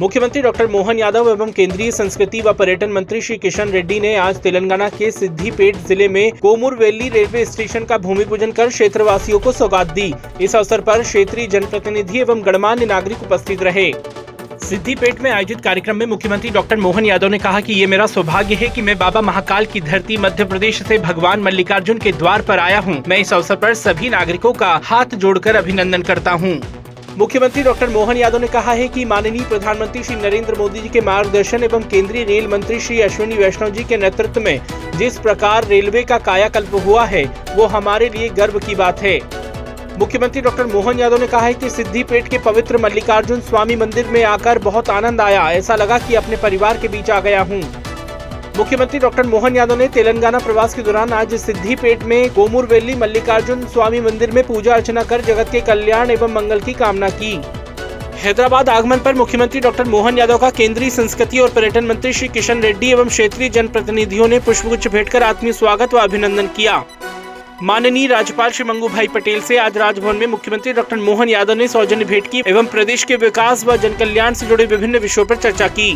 मुख्यमंत्री डॉक्टर मोहन यादव एवं केंद्रीय संस्कृति व पर्यटन मंत्री श्री किशन रेड्डी ने आज तेलंगाना के सिद्धिपेट ज़िले में कोमुरवेली रेलवे स्टेशन का भूमि पूजन कर क्षेत्रवासियों को सौगात दी। इस अवसर पर क्षेत्रीय जनप्रतिनिधि एवं गणमान्य नागरिक उपस्थित रहे। सिद्धिपेट में आयोजित कार्यक्रम में मुख्यमंत्री डॉक्टर मोहन यादव ने कहा कि ये मेरा सौभाग्य है कि मैं बाबा महाकाल की धरती मध्य प्रदेश से भगवान मल्लिकार्जुन के द्वार पर आया हूँ। मैं इस अवसर पर सभी नागरिकों का हाथ जोड़कर अभिनंदन करता हूँ। मुख्यमंत्री डॉक्टर मोहन यादव ने कहा है कि माननीय प्रधानमंत्री श्री नरेंद्र मोदी जी के मार्गदर्शन एवं केंद्रीय रेल मंत्री श्री अश्विनी वैष्णव जी के नेतृत्व में जिस प्रकार रेलवे का कायाकल्प हुआ है, वो हमारे लिए गर्व की बात है। मुख्यमंत्री डॉक्टर मोहन यादव ने कहा है कि सिद्धिपेट के पवित्र मल्लिकार्जुन स्वामी मंदिर में आकर बहुत आनंद आया। ऐसा लगा कि अपने परिवार के बीच आ गया हूँ। मुख्यमंत्री डॉक्टर मोहन यादव ने तेलंगाना प्रवास के दौरान आज सिद्धिपेट में गोमुरवेली मल्लिकार्जुन स्वामी मंदिर में पूजा अर्चना कर जगत के कल्याण एवं मंगल की कामना की। हैदराबाद आगमन पर मुख्यमंत्री डॉक्टर मोहन यादव का केंद्रीय संस्कृति और पर्यटन मंत्री श्री किशन रेड्डी एवं क्षेत्रीय जनप्रतिनिधियों ने पुष्पगुच्छ भेंट कर आत्मीय स्वागत व अभिनंदन किया। माननीय राज्यपाल श्री मंगू भाई पटेल से आज राजभवन में मुख्यमंत्री डॉक्टर मोहन यादव ने सौजन्य भेंट की एवं प्रदेश के विकास व जनकल्याण से जुड़े विभिन्न विषयों पर चर्चा की।